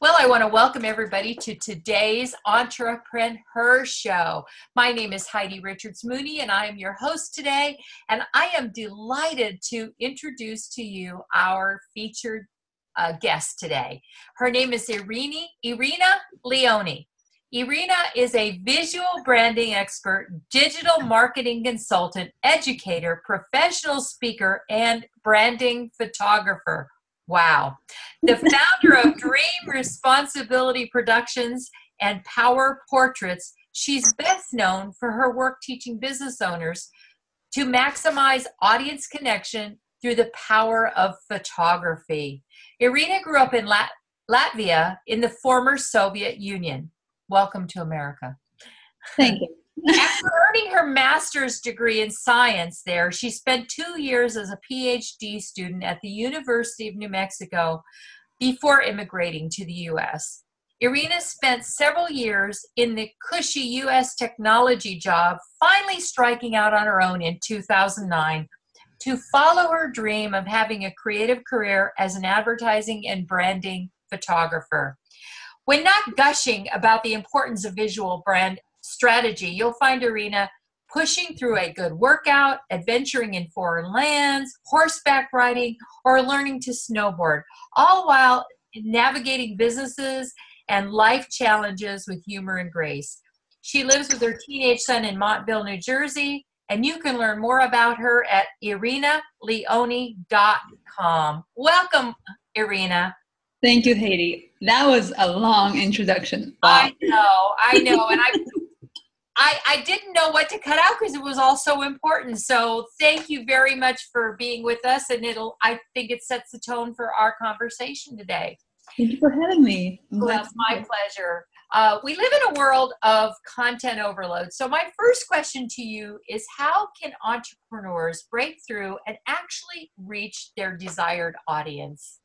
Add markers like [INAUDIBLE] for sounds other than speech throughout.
Well, I want to welcome everybody to today's Entrepreneur Show. My name is Heidi Richards Mooney, and I am your host today. And I am delighted to introduce to you our featured uh, guest today. Her name is Irene, Irina Leoni. Irina is a visual branding expert, digital marketing consultant, educator, professional speaker, and branding photographer. Wow. The founder of [LAUGHS] Dream Responsibly Productions and Power Portraits, she's best known for her work teaching business owners to maximize audience connection through the power of photography. Irina grew up in Lat- Latvia in the former Soviet Union. Welcome to America. Thank you. After earning her master's degree in science there, she spent two years as a PhD student at the University of New Mexico before immigrating to the US. Irina spent several years in the cushy US technology job, finally striking out on her own in 2009 to follow her dream of having a creative career as an advertising and branding photographer. When not gushing about the importance of visual brand strategy, you'll find Irina pushing through a good workout, adventuring in foreign lands, horseback riding, or learning to snowboard, all while navigating businesses and life challenges with humor and grace. She lives with her teenage son in Montville, New Jersey, and you can learn more about her at irinaleoni.com. Welcome, Irina. Thank you, Heidi. That was a long introduction. Wow. I know, I know, and I [LAUGHS] I, I didn't know what to cut out because it was all so important. So thank you very much for being with us, and it'll I think it sets the tone for our conversation today. Thank you for having me. Well, it's my pleasure. Uh, we live in a world of content overload. So my first question to you is: How can entrepreneurs break through and actually reach their desired audience?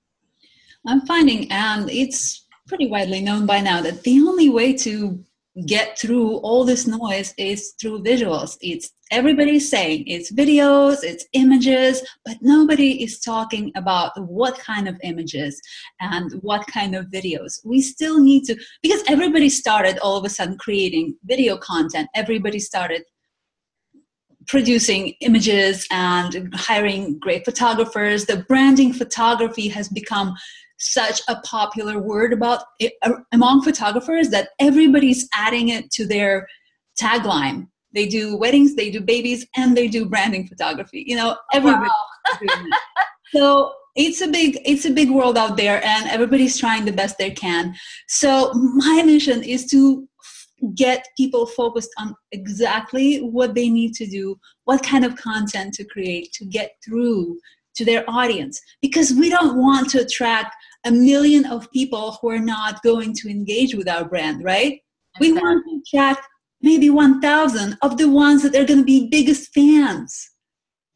I'm finding, and it's pretty widely known by now, that the only way to get through all this noise is through visuals. It's everybody's saying it's videos, it's images, but nobody is talking about what kind of images and what kind of videos. We still need to, because everybody started all of a sudden creating video content, everybody started producing images and hiring great photographers. The branding photography has become such a popular word about it, uh, among photographers that everybody's adding it to their tagline. They do weddings, they do babies, and they do branding photography. You know, everybody. Wow. [LAUGHS] [LAUGHS] so it's a big it's a big world out there, and everybody's trying the best they can. So my mission is to get people focused on exactly what they need to do, what kind of content to create to get through to their audience because we don't want to attract a million of people who are not going to engage with our brand right exactly. we want to attract maybe 1000 of the ones that are going to be biggest fans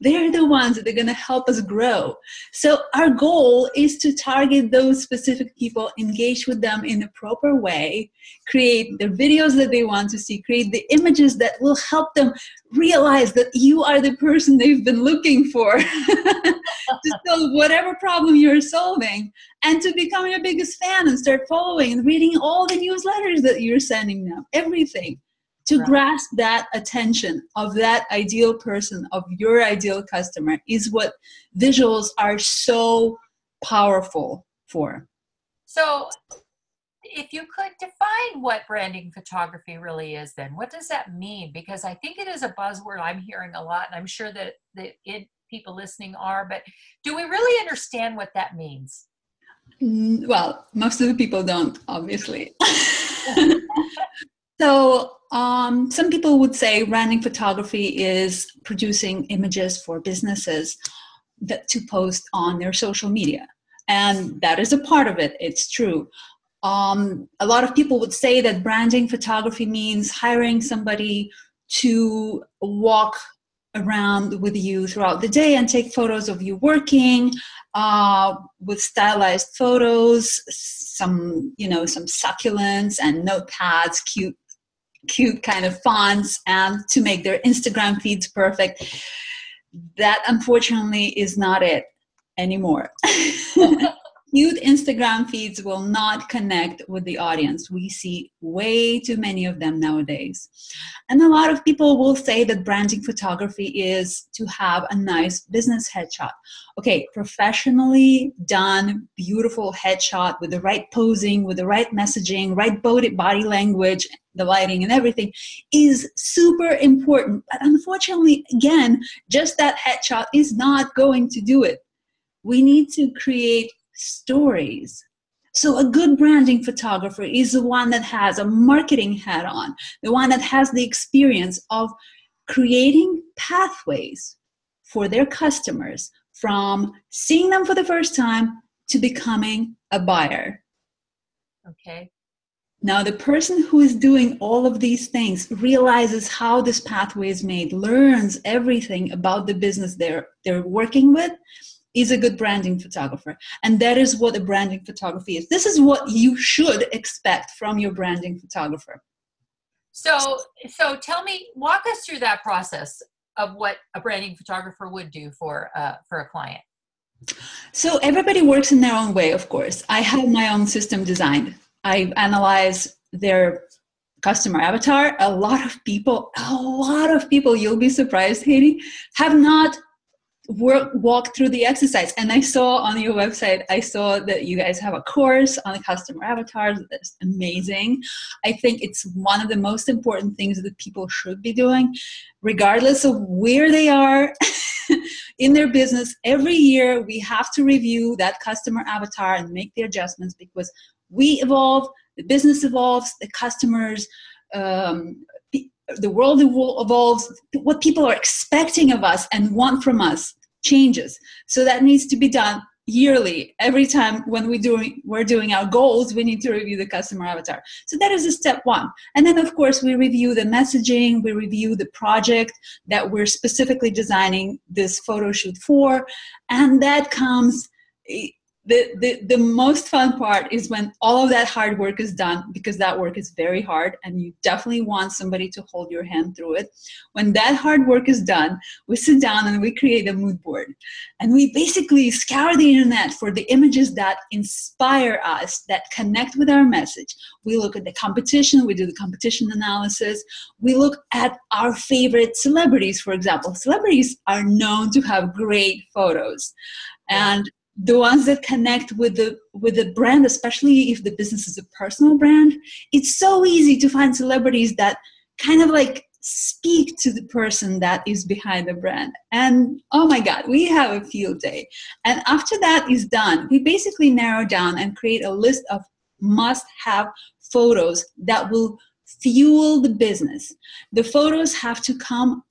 they're the ones that are going to help us grow. So, our goal is to target those specific people, engage with them in a proper way, create the videos that they want to see, create the images that will help them realize that you are the person they've been looking for [LAUGHS] to solve whatever problem you're solving, and to become your biggest fan and start following and reading all the newsletters that you're sending them, everything to right. grasp that attention of that ideal person of your ideal customer is what visuals are so powerful for. So if you could define what branding photography really is then what does that mean? Because i think it is a buzzword i'm hearing a lot and i'm sure that, that it, people listening are but do we really understand what that means? Mm, well most of the people don't obviously [LAUGHS] [LAUGHS] so um, some people would say branding photography is producing images for businesses that to post on their social media, and that is a part of it. It's true. Um, a lot of people would say that branding photography means hiring somebody to walk around with you throughout the day and take photos of you working uh, with stylized photos some you know some succulents and notepads cute cute kind of fonts and to make their Instagram feeds perfect. That unfortunately is not it anymore. [LAUGHS] cute Instagram feeds will not connect with the audience. We see way too many of them nowadays. And a lot of people will say that branding photography is to have a nice business headshot. Okay, professionally done, beautiful headshot with the right posing, with the right messaging, right body language, the lighting and everything is super important. But unfortunately, again, just that headshot is not going to do it. We need to create stories. So, a good branding photographer is the one that has a marketing hat on, the one that has the experience of creating pathways for their customers from seeing them for the first time to becoming a buyer. Okay. Now, the person who is doing all of these things realizes how this pathway is made, learns everything about the business they're, they're working with, is a good branding photographer. And that is what a branding photography is. This is what you should expect from your branding photographer. So, so tell me, walk us through that process of what a branding photographer would do for uh, for a client. So everybody works in their own way, of course. I have my own system designed. I analyze their customer avatar. A lot of people, a lot of people, you'll be surprised, Heidi, have not work, walk through the exercise. And I saw on your website, I saw that you guys have a course on customer avatars. That's amazing. I think it's one of the most important things that people should be doing, regardless of where they are [LAUGHS] in their business. Every year, we have to review that customer avatar and make the adjustments because we evolve, the business evolves, the customers, um, the world evolves, what people are expecting of us and want from us changes. So that needs to be done yearly. Every time when we doing we're doing our goals, we need to review the customer avatar. So that is a step one. And then of course we review the messaging, we review the project that we're specifically designing this photo shoot for, and that comes the, the, the most fun part is when all of that hard work is done because that work is very hard and you definitely want somebody to hold your hand through it. When that hard work is done we sit down and we create a mood board. And we basically scour the internet for the images that inspire us that connect with our message. We look at the competition we do the competition analysis. We look at our favorite celebrities for example. Celebrities are known to have great photos. And the ones that connect with the with the brand especially if the business is a personal brand it's so easy to find celebrities that kind of like speak to the person that is behind the brand. And oh my god we have a field day. And after that is done we basically narrow down and create a list of must have photos that will fuel the business. The photos have to come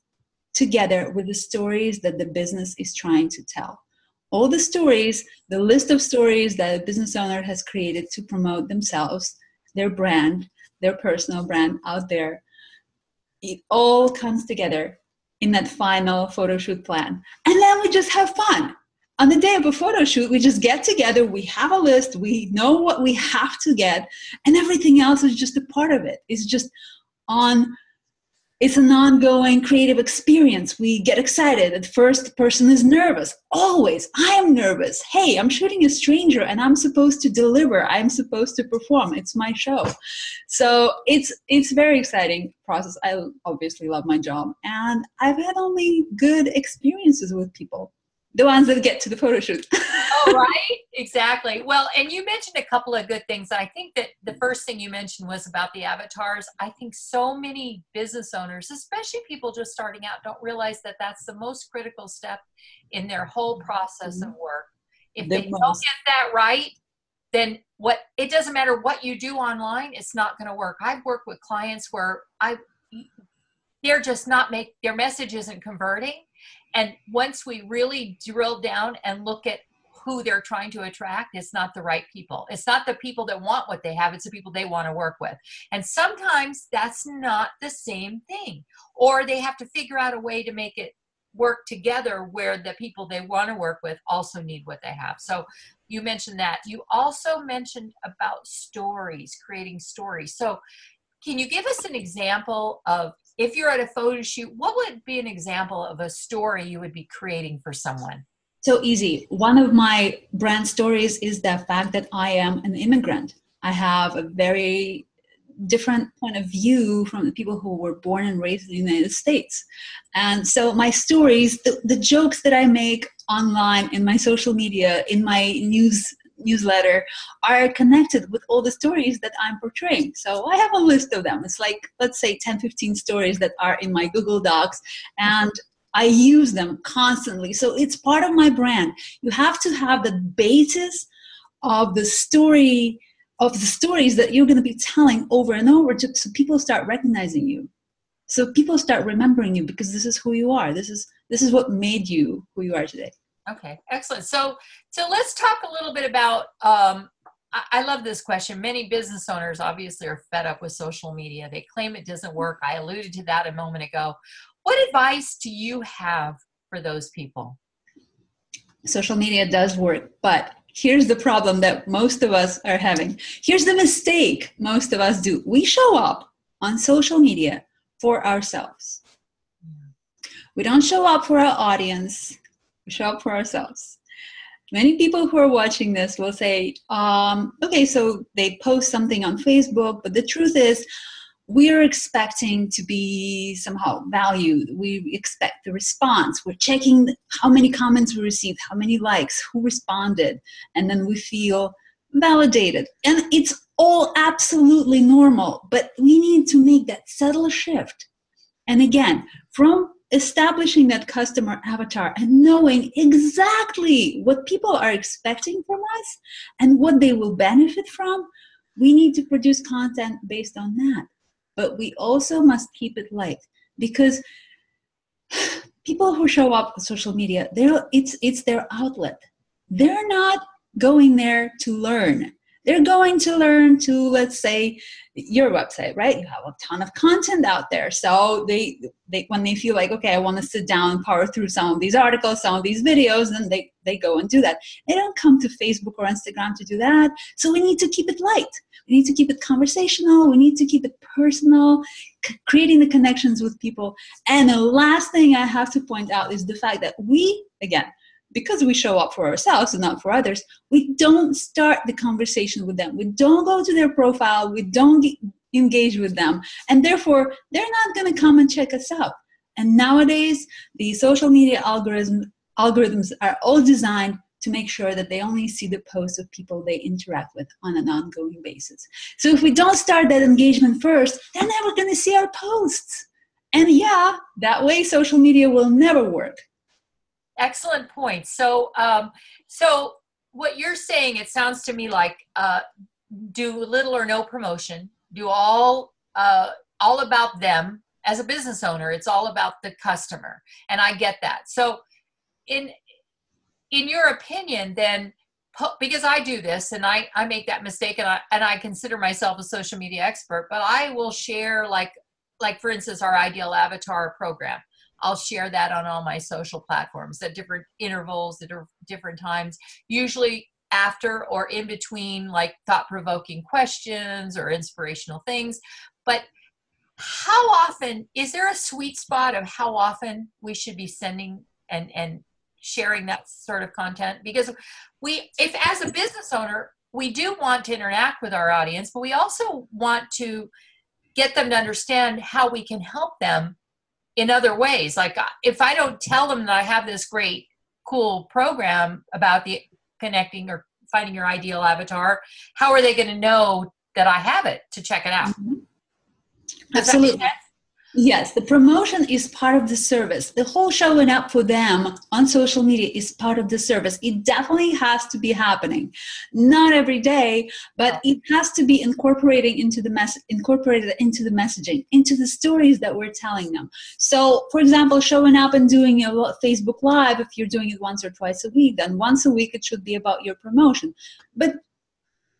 together with the stories that the business is trying to tell all the stories, the list of stories that a business owner has created to promote themselves, their brand, their personal brand out there, it all comes together in that final photo shoot plan. And then we just have fun. On the day of a photo shoot, we just get together, we have a list, we know what we have to get, and everything else is just a part of it. It's just on it's an ongoing creative experience. We get excited. At first, person is nervous. Always, I am nervous. Hey, I'm shooting a stranger and I'm supposed to deliver. I'm supposed to perform. It's my show. So it's it's very exciting process. I obviously love my job, and I've had only good experiences with people the ones that get to the photo shoot. oh, [LAUGHS] right. Exactly. Well, and you mentioned a couple of good things. I think that the first thing you mentioned was about the avatars. I think so many business owners, especially people just starting out, don't realize that that's the most critical step in their whole mm-hmm. process of work. If they don't get that right, then what it doesn't matter what you do online, it's not going to work. I've worked with clients where I they're just not make their message isn't converting and once we really drill down and look at who they're trying to attract, it's not the right people. It's not the people that want what they have, it's the people they want to work with. And sometimes that's not the same thing. Or they have to figure out a way to make it work together where the people they want to work with also need what they have. So you mentioned that. You also mentioned about stories, creating stories. So can you give us an example of if you're at a photo shoot, what would be an example of a story you would be creating for someone? So easy. One of my brand stories is the fact that I am an immigrant. I have a very different point of view from the people who were born and raised in the United States. And so my stories, the, the jokes that I make online in my social media, in my news newsletter are connected with all the stories that I'm portraying. So I have a list of them. It's like, let's say 10, 15 stories that are in my Google Docs and I use them constantly. So it's part of my brand. You have to have the basis of the story of the stories that you're going to be telling over and over to, so people start recognizing you so people start remembering you because this is who you are this is this is what made you who you are today okay excellent. So so let's talk a little bit about um, I, I love this question. Many business owners obviously are fed up with social media. They claim it doesn't work. I alluded to that a moment ago. What advice do you have for those people? Social media does work but here's the problem that most of us are having. Here's the mistake most of us do. We show up on social media for ourselves. We don't show up for our audience, up for ourselves. Many people who are watching this will say, um, okay, so they post something on Facebook, but the truth is, we're expecting to be somehow valued. We expect the response. We're checking how many comments we received, how many likes, who responded, and then we feel validated. And it's all absolutely normal, but we need to make that subtle shift. And again, from establishing that customer avatar and knowing exactly what people are expecting from us and what they will benefit from, we need to produce content based on that. But we also must keep it light because [SIGHS] people who show up on social media they're it's it's their outlet. They're not going there to learn they're going to learn to let's say your website right? You have a ton of content out there. So they they when they feel like okay i want to sit down and power through some of these articles some of these videos then they they go and do that. They don't come to facebook or instagram to do that. So we need to keep it light. We need to keep it conversational. We need to keep it personal c- creating the connections with people. And the last thing i have to point out is the fact that we again because we show up for ourselves and not for others, we don't start the conversation with them. We don't go to their profile. We don't engage with them. And therefore, they're not going to come and check us out. And nowadays, the social media algorithm, algorithms are all designed to make sure that they only see the posts of people they interact with on an ongoing basis. So if we don't start that engagement first, they're never going to see our posts. And yeah, that way social media will never work excellent point. So, um, so what you're saying, it sounds to me like uh, do little or no promotion, do all uh, all about them as a business owner. It's all about the customer, and I get that. So, in in your opinion, then because I do this and I, I make that mistake and I and I consider myself a social media expert, but I will share like like for instance our ideal avatar program. I'll share that on all my social platforms at different intervals, at different times, usually after or in between like thought provoking questions or inspirational things. But how often is there a sweet spot of how often we should be sending and, and sharing that sort of content? Because we, if as a business owner, we do want to interact with our audience, but we also want to get them to understand how we can help them in other ways. Like uh, if I don't tell them that I have this great, cool program about the connecting or finding your ideal avatar, how are they going to know that I have it to check it out? Mm-hmm. Absolutely. Yes, the promotion is part of the service. The whole showing up for them on social media is part of the service. It definitely has to be happening. Not every day, but it has to be incorporating into the mess incorporated into the messaging, into the stories that we're telling them. So, for example, showing up and doing a Facebook Live, if you're doing it once or twice a week, then once a week it should be about your promotion. But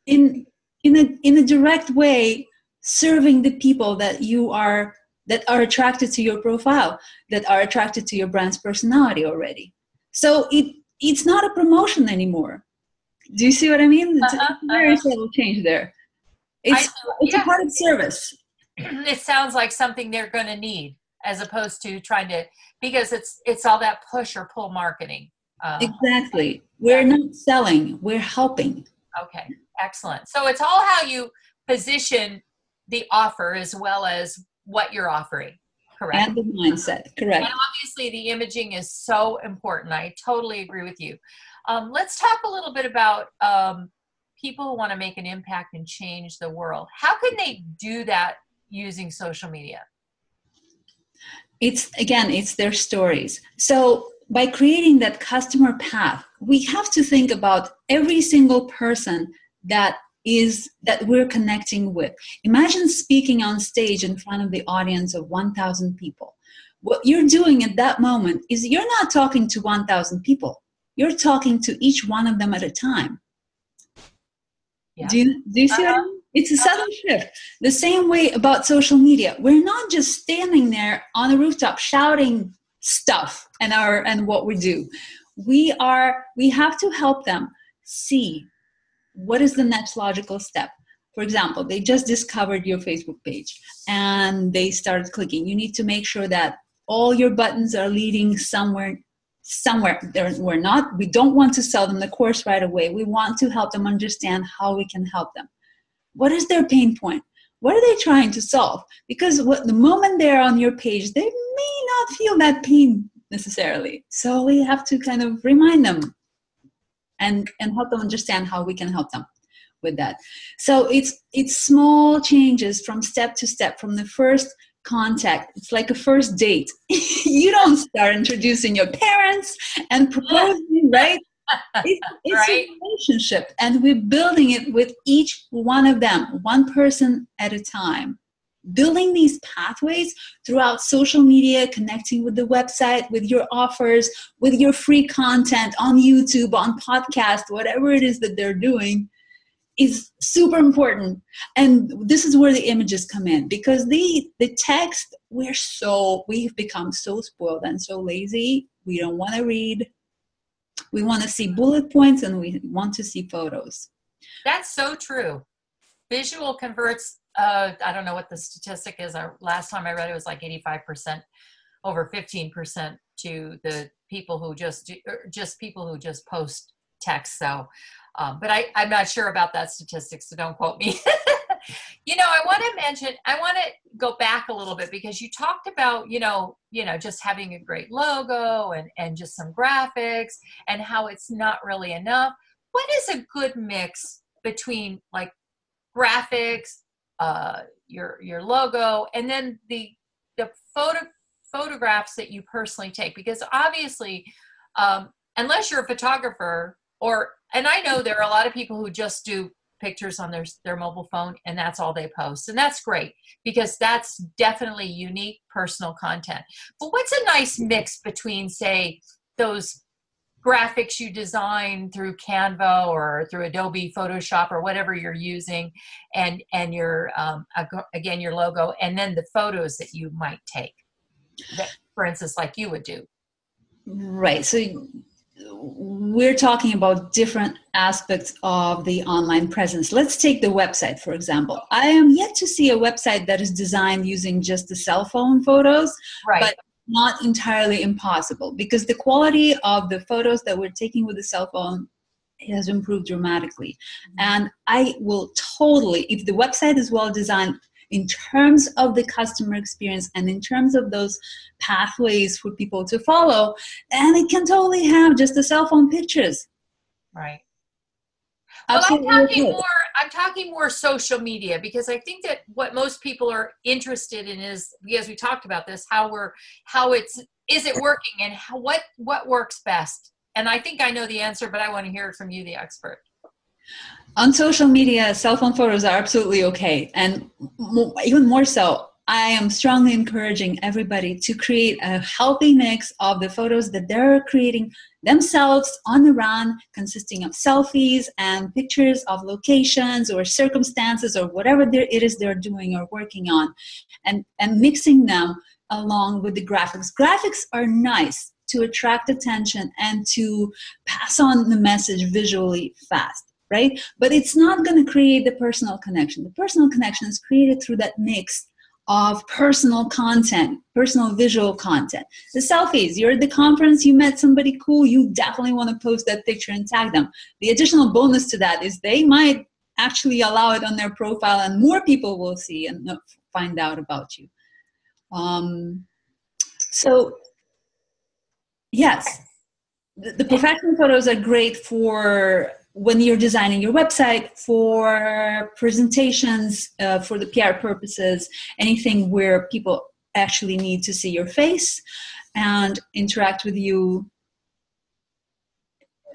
in in a in a direct way, serving the people that you are that are attracted to your profile, that are attracted to your brand's personality already. So it it's not a promotion anymore. Do you see what I mean? It's uh-huh, a very uh-huh. subtle change there. It's it's yeah. a part of service. [CLEARS THROAT] It sounds like something they're going to need as opposed to trying to because it's it's all that push or pull marketing. Uh, exactly. We're yeah. not selling, we're helping. Okay, excellent. So it's all how you position the offer as well as what you're offering. Correct. And the mindset, correct. And obviously, the imaging is so important. I totally agree with you. Um, let's talk a little bit about um, people who want to make an impact and change the world. How can they do that using social media? It's again, it's their stories. So by creating that customer path, we have to think about every single person that is that we're connecting with. Imagine speaking on stage in front of the audience of 1,000 people. What you're doing at that moment is you're not talking to 1,000 people. You're talking to each one of them at a time. Yeah. Do, you, do you see uh-huh. that? It's a sudden shift. The same way about social media. We're not just standing there on a rooftop shouting stuff and our and what we do. We are we have to help them see what is the next logical step. For example, they just discovered your Facebook page and they started clicking. You need to make sure that all your buttons are leading somewhere somewhere. We're not we don't want to sell them the course right away. We want to help them understand how we can help them. What is their pain point? What are they trying to solve? Because what, the moment they're on your page they may not feel that pain necessarily. So we have to kind of remind them and and help them understand how we can help them with that. So it's it's small changes from step to step from the first contact. It's like a first date. [LAUGHS] You don't start introducing your parents and proposing [LAUGHS] right? It's, it's right? a relationship and we're building it with each one of them one person at a time building these pathways throughout social media connecting with the website with your offers with your free content on youtube on podcast whatever it is that they're doing is super important and this is where the images come in because the the text we're so we've become so spoiled and so lazy we don't want to read we want to see bullet points and we want to see photos. That's so true. Visual converts, uh, I don't know what the statistic is. Our, last time I read it was like 85%, over 15% to the people who just do, er, just people who just post text. So, um, but I, I'm not sure about that statistic, so don't quote me. [LAUGHS] you know, I want to mention, I want to go back a little bit because you talked about, you know, you know, just having a great logo and and just some graphics and how it's not really enough. What is a good mix between like graphics, uh, your your logo, and then the the photo photographs that you personally take? Because obviously, um, unless you're a photographer or and I know there are a lot of people who just do pictures on their their mobile phone and that's all they post and that's great because that's definitely unique personal content but what's a nice mix between say those graphics you design through canva or through adobe photoshop or whatever you're using and and your um, again your logo and then the photos that you might take that, for instance like you would do right so we're talking about different aspects of the online presence. Let's take the website, for example. I am yet to see a website that is designed using just the cell phone photos, right. but not entirely impossible because the quality of the photos that we're taking with the cell phone has improved dramatically. Mm-hmm. And I will totally, if the website is well designed, in terms of the customer experience and in terms of those pathways for people to follow and it can totally have just the cell phone pictures. Right well i'm talking more i'm talking more social media because i think that what most people are interested in is because we talked about this how we're how it's is it working and how, what what works best and i think i know the answer but i want to hear it from you the expert on social media, cell phone photos are absolutely okay. And even more so, I am strongly encouraging everybody to create a healthy mix of the photos that they're creating themselves on the run, consisting of selfies and pictures of locations or circumstances or whatever it is they're doing or working on, and, and mixing them along with the graphics. Graphics are nice to attract attention and to pass on the message visually fast right? But it's not going to create the personal connection. The personal connection is created through that mix of personal content, personal visual content. The selfies, you're at the conference, you met somebody cool, you definitely want to post that picture and tag them. The additional bonus to that is they might actually allow it on their profile and more people will see and find out about you. Um, so, yes, the, the professional photos are great for when you're designing your website for presentations uh, for the PR purposes, anything where people actually need to see your face and interact with you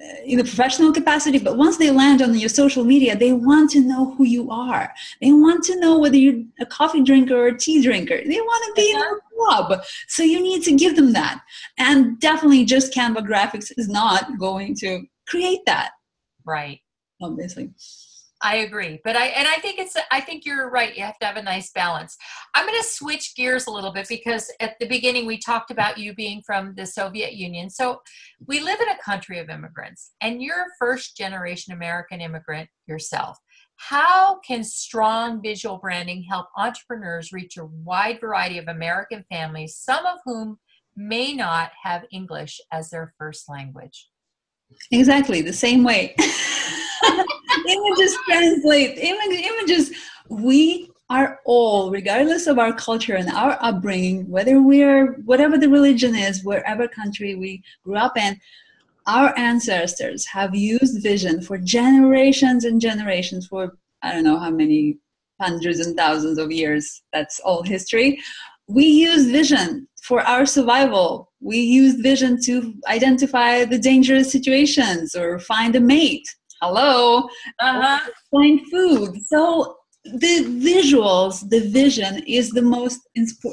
uh, in a professional capacity, but once they land on your social media, they want to know who you are. They want to know whether you're a coffee drinker or a tea drinker. They want to be in a club. So you need to give them that. And definitely just Canva graphics is not going to create that. Right. Obviously. I agree. But I and I think it's I think you're right. You have to have a nice balance. I'm going to switch gears a little bit because at the beginning we talked about you being from the Soviet Union. So we live in a country of immigrants and you're a first generation American immigrant yourself. How can strong visual branding help entrepreneurs reach a wide variety of American families, some of whom may not have English as their first language? Exactly the same way. [LAUGHS] images translate. images. We are all, regardless of our culture and our upbringing, whether we're whatever the religion is, wherever country we grew up in, our ancestors have used vision for generations and generations for I don't know how many hundreds and thousands of years. That's all history. We use vision for our survival. We use vision to identify the dangerous situations or find a mate. Hello, uh-huh. find food. So the visuals, the vision is the most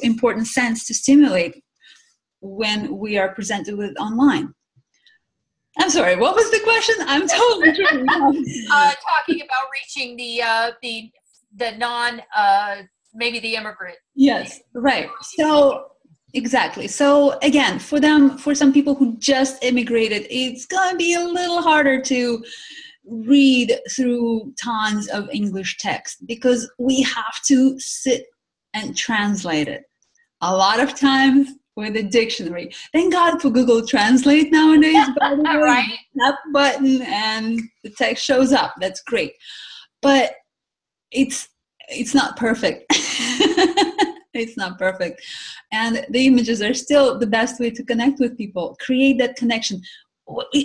important sense to stimulate when we are presented with online. I'm sorry, what was the question? I'm totally [LAUGHS] uh, talking about reaching the uh, the the non uh, maybe the immigrant. Yes, right. So exactly. So again, for them, for some people who just immigrated, it's gonna be a little harder to read through tons of English text because we have to sit and translate it. A lot of times with a dictionary. Thank God for Google Translate nowadays. By the [LAUGHS] way, right. button and the text shows up. That's great, but it's it's not perfect. [LAUGHS] it's not perfect, and the images are still the best way to connect with people. Create that connection.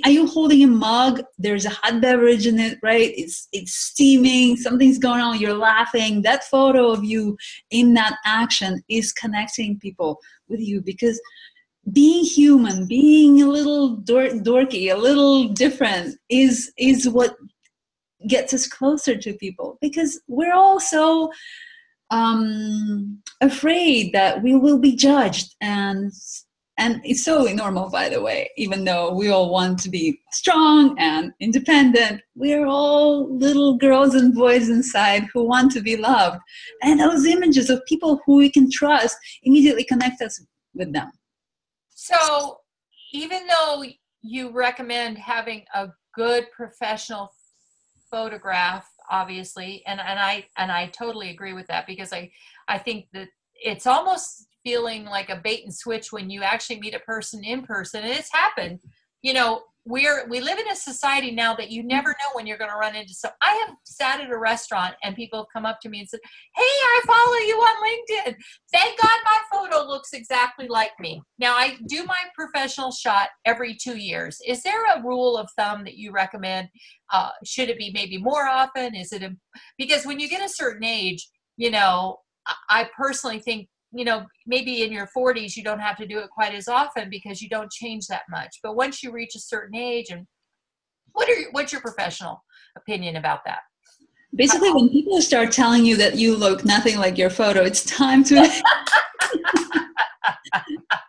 Are you holding a mug? There's a hot beverage in it right? It's it's steaming something's going on you're laughing. That photo of you in that action is connecting people with you because being human being a little dorky a little different is is what gets us closer to people because we're all so um afraid that we will be judged and and it's totally normal, by the way, even though we all want to be strong and independent. We're all little girls and boys inside who want to be loved. And those images of people who we can trust immediately connect us with them. So, even though you recommend having a good professional photograph obviously and, and i and i totally agree with that because i i think that it's almost feeling like a bait and switch when you actually meet a person in person and it's happened. You know we're we live in a society now that you never know when you're going to run into so i have sat at a restaurant and people have come up to me and said hey i follow you on linkedin. Thank god my photo looks exactly like me. Now i do my professional shot every two years. Is there a rule of thumb that you recommend? Uh, should it be maybe more often? Is it a, because when you get a certain age you know I personally think you know maybe in your 40s you don't have to do it quite as often because you don't change that much. But once you reach a certain age and what are what's your professional opinion about that? Basically when people start telling you that you look nothing like your photo it's time to [LAUGHS]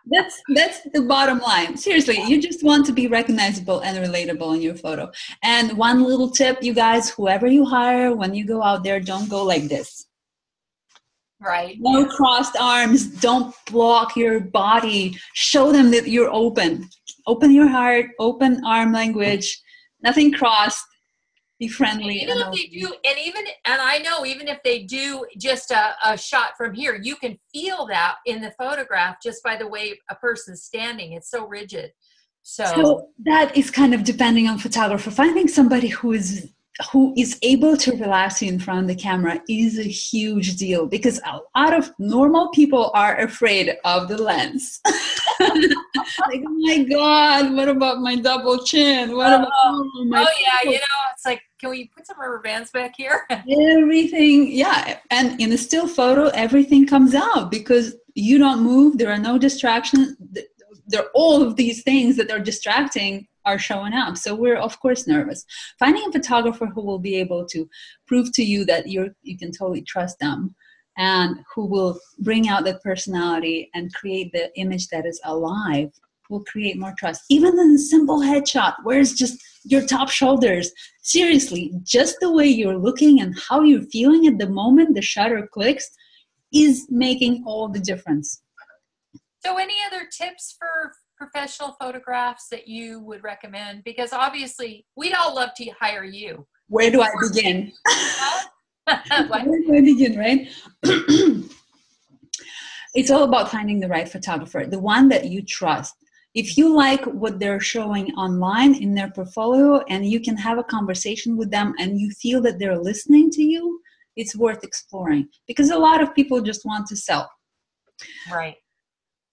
that's that's the bottom line. Seriously you just want to be recognizable and relatable in your photo. And one little tip you guys whoever you hire when you go out there don't go like this Right. No crossed arms. Don't block your body. Show them that you're open. Open your heart, open arm language, nothing crossed. be friendly. Even if they do, and even and I know even if they do just a, a shot from here, you can feel that in the photograph just by the way a person's standing. It's so rigid. So, so that is kind of depending on photographer. Finding somebody who is who is able to relax in front of the camera is a huge deal because a lot of normal people are afraid of the lens. [LAUGHS] like, oh my God, what about my double chin? What about oh, oh yeah, you know, it's like, can we put some rubber bands back here? [LAUGHS] everything, yeah. And in a still photo, everything comes out because you don't move, there are no distractions. There are all of these things that are distracting are showing up. So we're of course nervous. Finding a photographer who will be able to prove to you that you're you can totally trust them and who will bring out that personality and create the image that is alive will create more trust. Even in a simple headshot, where it's just your top shoulders. Seriously, just the way you're looking and how you're feeling at the moment the shutter clicks is making all the difference. So, any other tips for professional photographs that you would recommend? Because obviously, we'd all love to hire you. Where do I begin? [LAUGHS] Where do I begin, right? [CLEARS THROAT] it's all about finding the right photographer, the one that you trust. If you like what they're showing online in their portfolio and you can have a conversation with them and you feel that they're listening to you, it's worth exploring because a lot of people just want to sell. Right.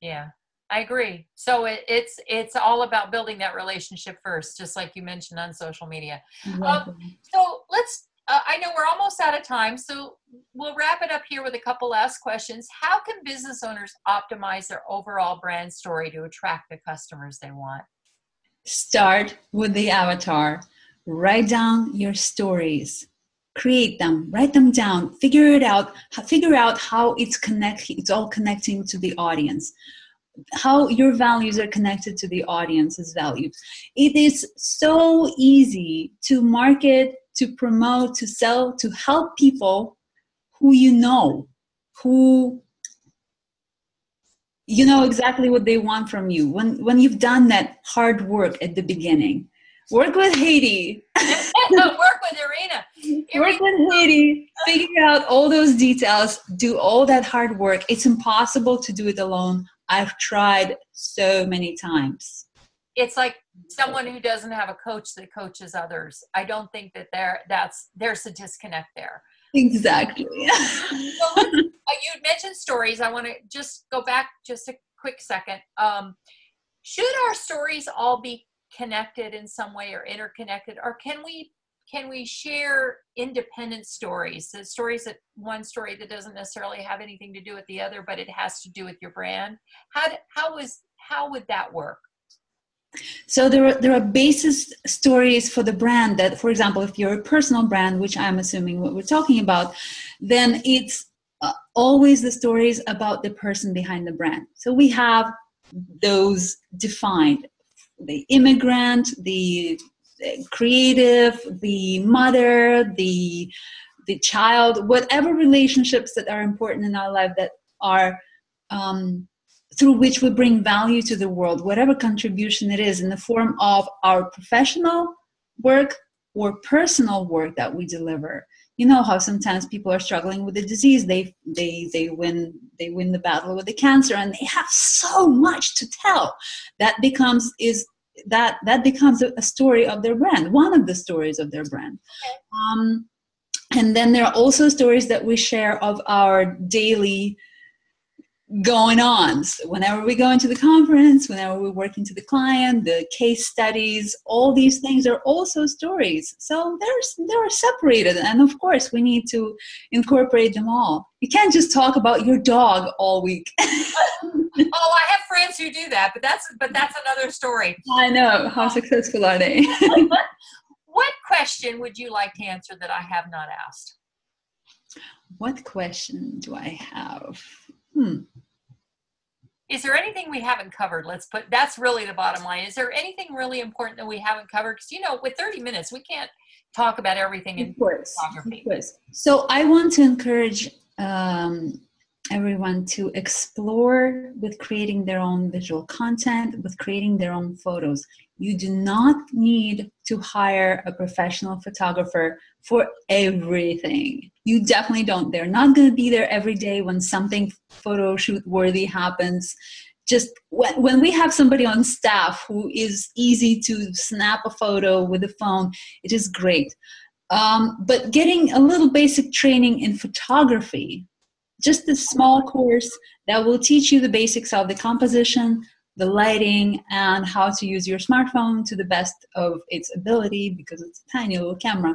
Yeah. I agree. So it, it's it's all about building that relationship first, just like you mentioned on social media. Um, so let's. Uh, I know we're almost out of time, so we'll wrap it up here with a couple last questions. How can business owners optimize their overall brand story to attract the customers they want? Start with the avatar. Write down your stories create them write them down figure it out figure out how it's connect it's all connecting to the audience how your values are connected to the audience's values. It is so easy to market, to promote, to sell, to help people who you know, who you know exactly what they want from you. When when you've done that hard work at the beginning. Work with Heidi. [LAUGHS] Work with irina. [LAUGHS] Work with Heidi. Figure out all those details. Do all that hard work. It's impossible to do it alone I've tried so many times. It's like someone who doesn't have a coach that coaches others. I don't think that there that's there's a disconnect there. Exactly. [LAUGHS] so uh, you mentioned stories. I want to just go back just a quick second. Um, should our stories all be connected in some way or interconnected, or can we can we share independent stories? The stories that one story that doesn't necessarily have anything to do with the other but it has to do with your brand. How how is how would that work? So there are there are basis stories for the brand that for example if you're a personal brand which i'm assuming what we're talking about then it's uh, always the stories about the person behind the brand. So we have those defined. The immigrant the creative, the mother, the the child, whatever relationships that are important in our life that are um, through which we bring value to the world, whatever contribution it is in the form of our professional work or personal work that we deliver. You know how sometimes people are struggling with a the disease. They they they win they win the battle with the cancer, and they have so much to tell. That becomes is that that becomes a, story of their brand one of the stories of their brand. Okay. um, and then there are also stories that we share of our daily going on so whenever we go into the conference whenever we work into the client the case studies all these things are also stories. So they're they're separated. And of course we need to incorporate them all. You can't just talk about your dog all week [LAUGHS] oh i have friends who do that but that's but that's another story i know how successful are they [LAUGHS] what question would you like to answer that i have not asked what question do i have Hmm. Is there anything we haven't covered? Let's put that's really the bottom line. Is there anything really important that we haven't covered? Because you know, with 30 minutes, we can't talk about everything in of course, photography. Of course. So I want to encourage um, everyone to explore with creating their own visual content, with creating their own photos. You do not need to hire a professional photographer for everything. You definitely don't. They're not going to be there every day when something photo shoot worthy happens. Just when, when we have somebody on staff who is easy to snap a photo with a phone, it is great. Um, but getting a little basic training in photography just a small course that will teach you the basics of the composition, the lighting, and how to use your smartphone to the best of its ability because it's a tiny little camera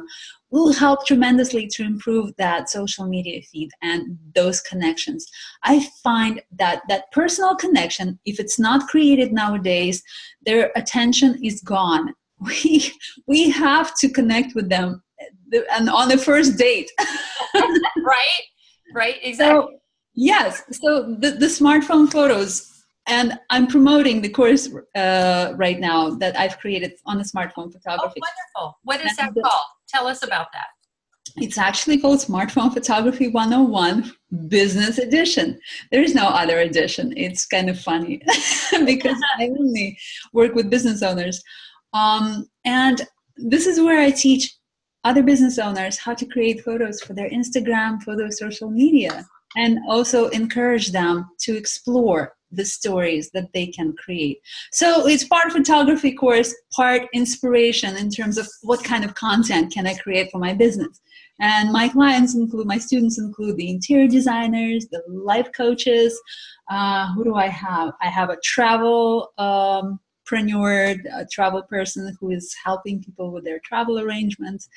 will help tremendously to improve that social media feed and those connections. I find that that personal connection, if it's not created nowadays, their attention is gone. [LAUGHS] We we have to connect with them eh, and on the first date. [LAUGHS] [LAUGHS] right? Right? Exactly. so, yes. So the, the smartphone photos and i'm promoting the course uh, right now that i've created on the smartphone photography. Oh, wonderful. What is that called? Tell us about that. It's actually called Smartphone Photography 101 Business Edition. There is no other edition. It's kind of funny [LAUGHS] because I only work with business owners. Um, and this is where I teach other business owners how to create photos for their Instagram, their social media, and also encourage them to explore the stories that they can create. So it's part photography course, part inspiration in terms of what kind of content can I create for my business. And my clients include, my students include the interior designers, the life coaches. Uh, who do I have? I have a travel um, entrepreneur, a travel person who is helping people with their travel arrangements.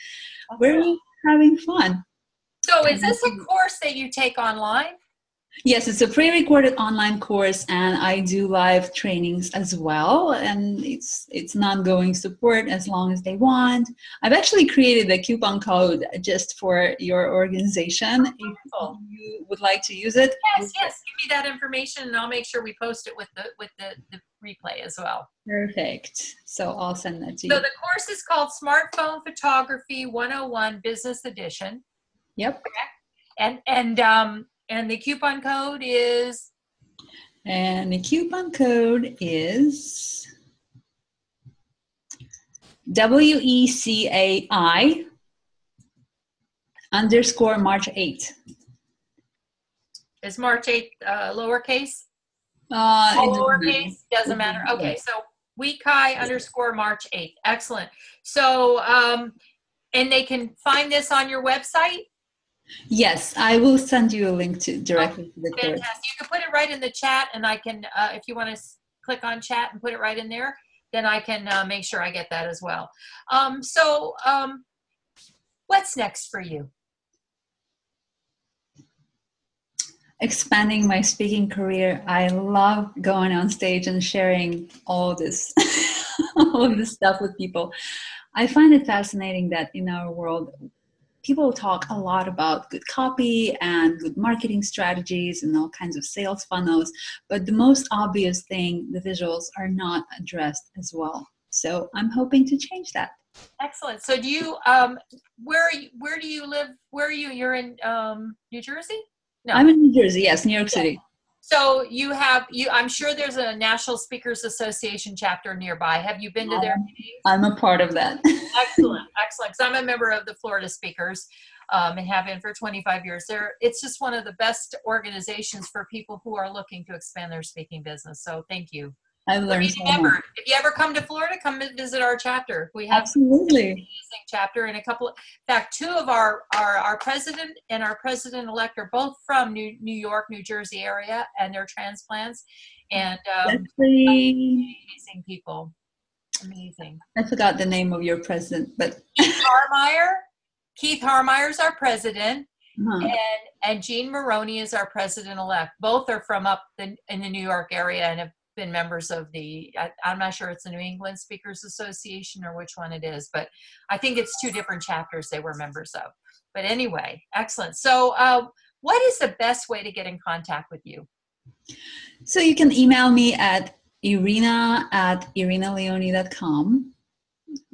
Okay. We're having fun. So, is this a course that you take online? Yes, it's a pre-recorded online course, and I do live trainings as well. And it's it's non-going support as long as they want. I've actually created a coupon code just for your organization. If you would like to use it, yes, yes, give me that information, and I'll make sure we post it with the with the, the replay as well. Perfect. So I'll send that to you. So the course is called Smartphone Photography 101 Business Edition. Yep. Correct? And and um and the coupon code is and the coupon code is WECAI underscore March 8. Is March 8 uh, lowercase? Uh, lowercase doesn't matter. Okay, so WECAI underscore March 8th. Excellent. So, um, and they can find this on your website? Yes, I will send you a link to directly oh, to the fantastic. course. You can put it right in the chat, and I can, uh, if you want to click on chat and put it right in there, then I can uh, make sure I get that as well. Um, so, um, what's next for you? expanding my speaking career, I love going on stage and sharing all this, [LAUGHS] all this stuff with people. I find it fascinating that in our world, people talk a lot about good copy and good marketing strategies and all kinds of sales funnels, but the most obvious thing, the visuals, are not addressed as well. So I'm hoping to change that. Excellent. So do you um where are you, where do you live? Where are you? You're in um New Jersey? No. I'm in New Jersey. Yes, New York yeah. City. So you have you. I'm sure there's a National Speakers Association chapter nearby. Have you been to their meetings? I'm a part of that. [LAUGHS] excellent, excellent. Because I'm a member of the Florida Speakers, um, and have been for 25 years. There, it's just one of the best organizations for people who are looking to expand their speaking business. So thank you. I've learned so much. If you ever come to Florida, come and visit our chapter. We have absolutely amazing chapter and a couple. Of, in fact, two of our our our president and our president elect are both from New New York, New Jersey area, and they're transplants. And um, amazing people, amazing. I forgot the name of your president, but [LAUGHS] Keith Harmeyer. Keith Harmeyer is our president. Uh-huh. And and Jean Maroney is our president elect. Both are from up the, in the New York area and have been members of the I, am not sure it's the new england speakers association or which one it is but i think it's two different chapters they were members of. But anyway excellent. So uh, what is the best way to get in contact with you? So you can email me at irina at irinaleoni.com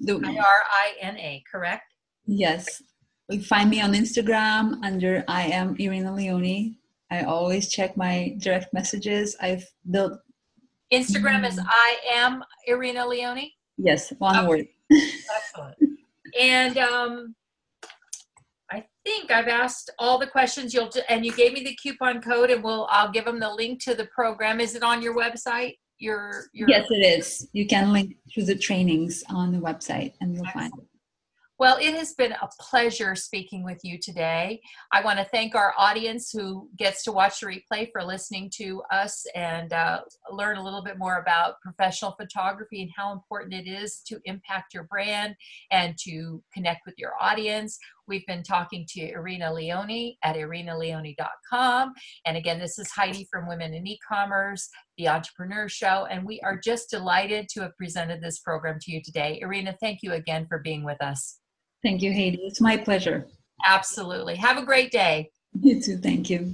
i-r-i-n-a correct? Yes. You find me on instagram under i am irina leoni. I always check my direct messages. I've built. Instagram is. I am Irina Leoni. Yes, one Okay. word. Excellent. And um, I think I've asked all the questions. You'll and you gave me the coupon code, and we'll I'll give them the link to the program. Is it on your website? Your your Yes, it is. You can link to the trainings on the website and you'll find it. Well, it has been a pleasure speaking with you today. I want to thank our audience who gets to watch the replay for listening to us and uh, learn a little bit more about professional photography and how important it is to impact your brand and to connect with your audience. We've been talking to Irina Leoni at irinaleoni.com. And again, this is Heidi from Women in E-Commerce, the Entrepreneur Show, and we are just delighted to have presented this program to you today. Irina, thank you again for being with us. Thank you, Heidi. It's my pleasure. Absolutely. Have a great day. You too. Thank you.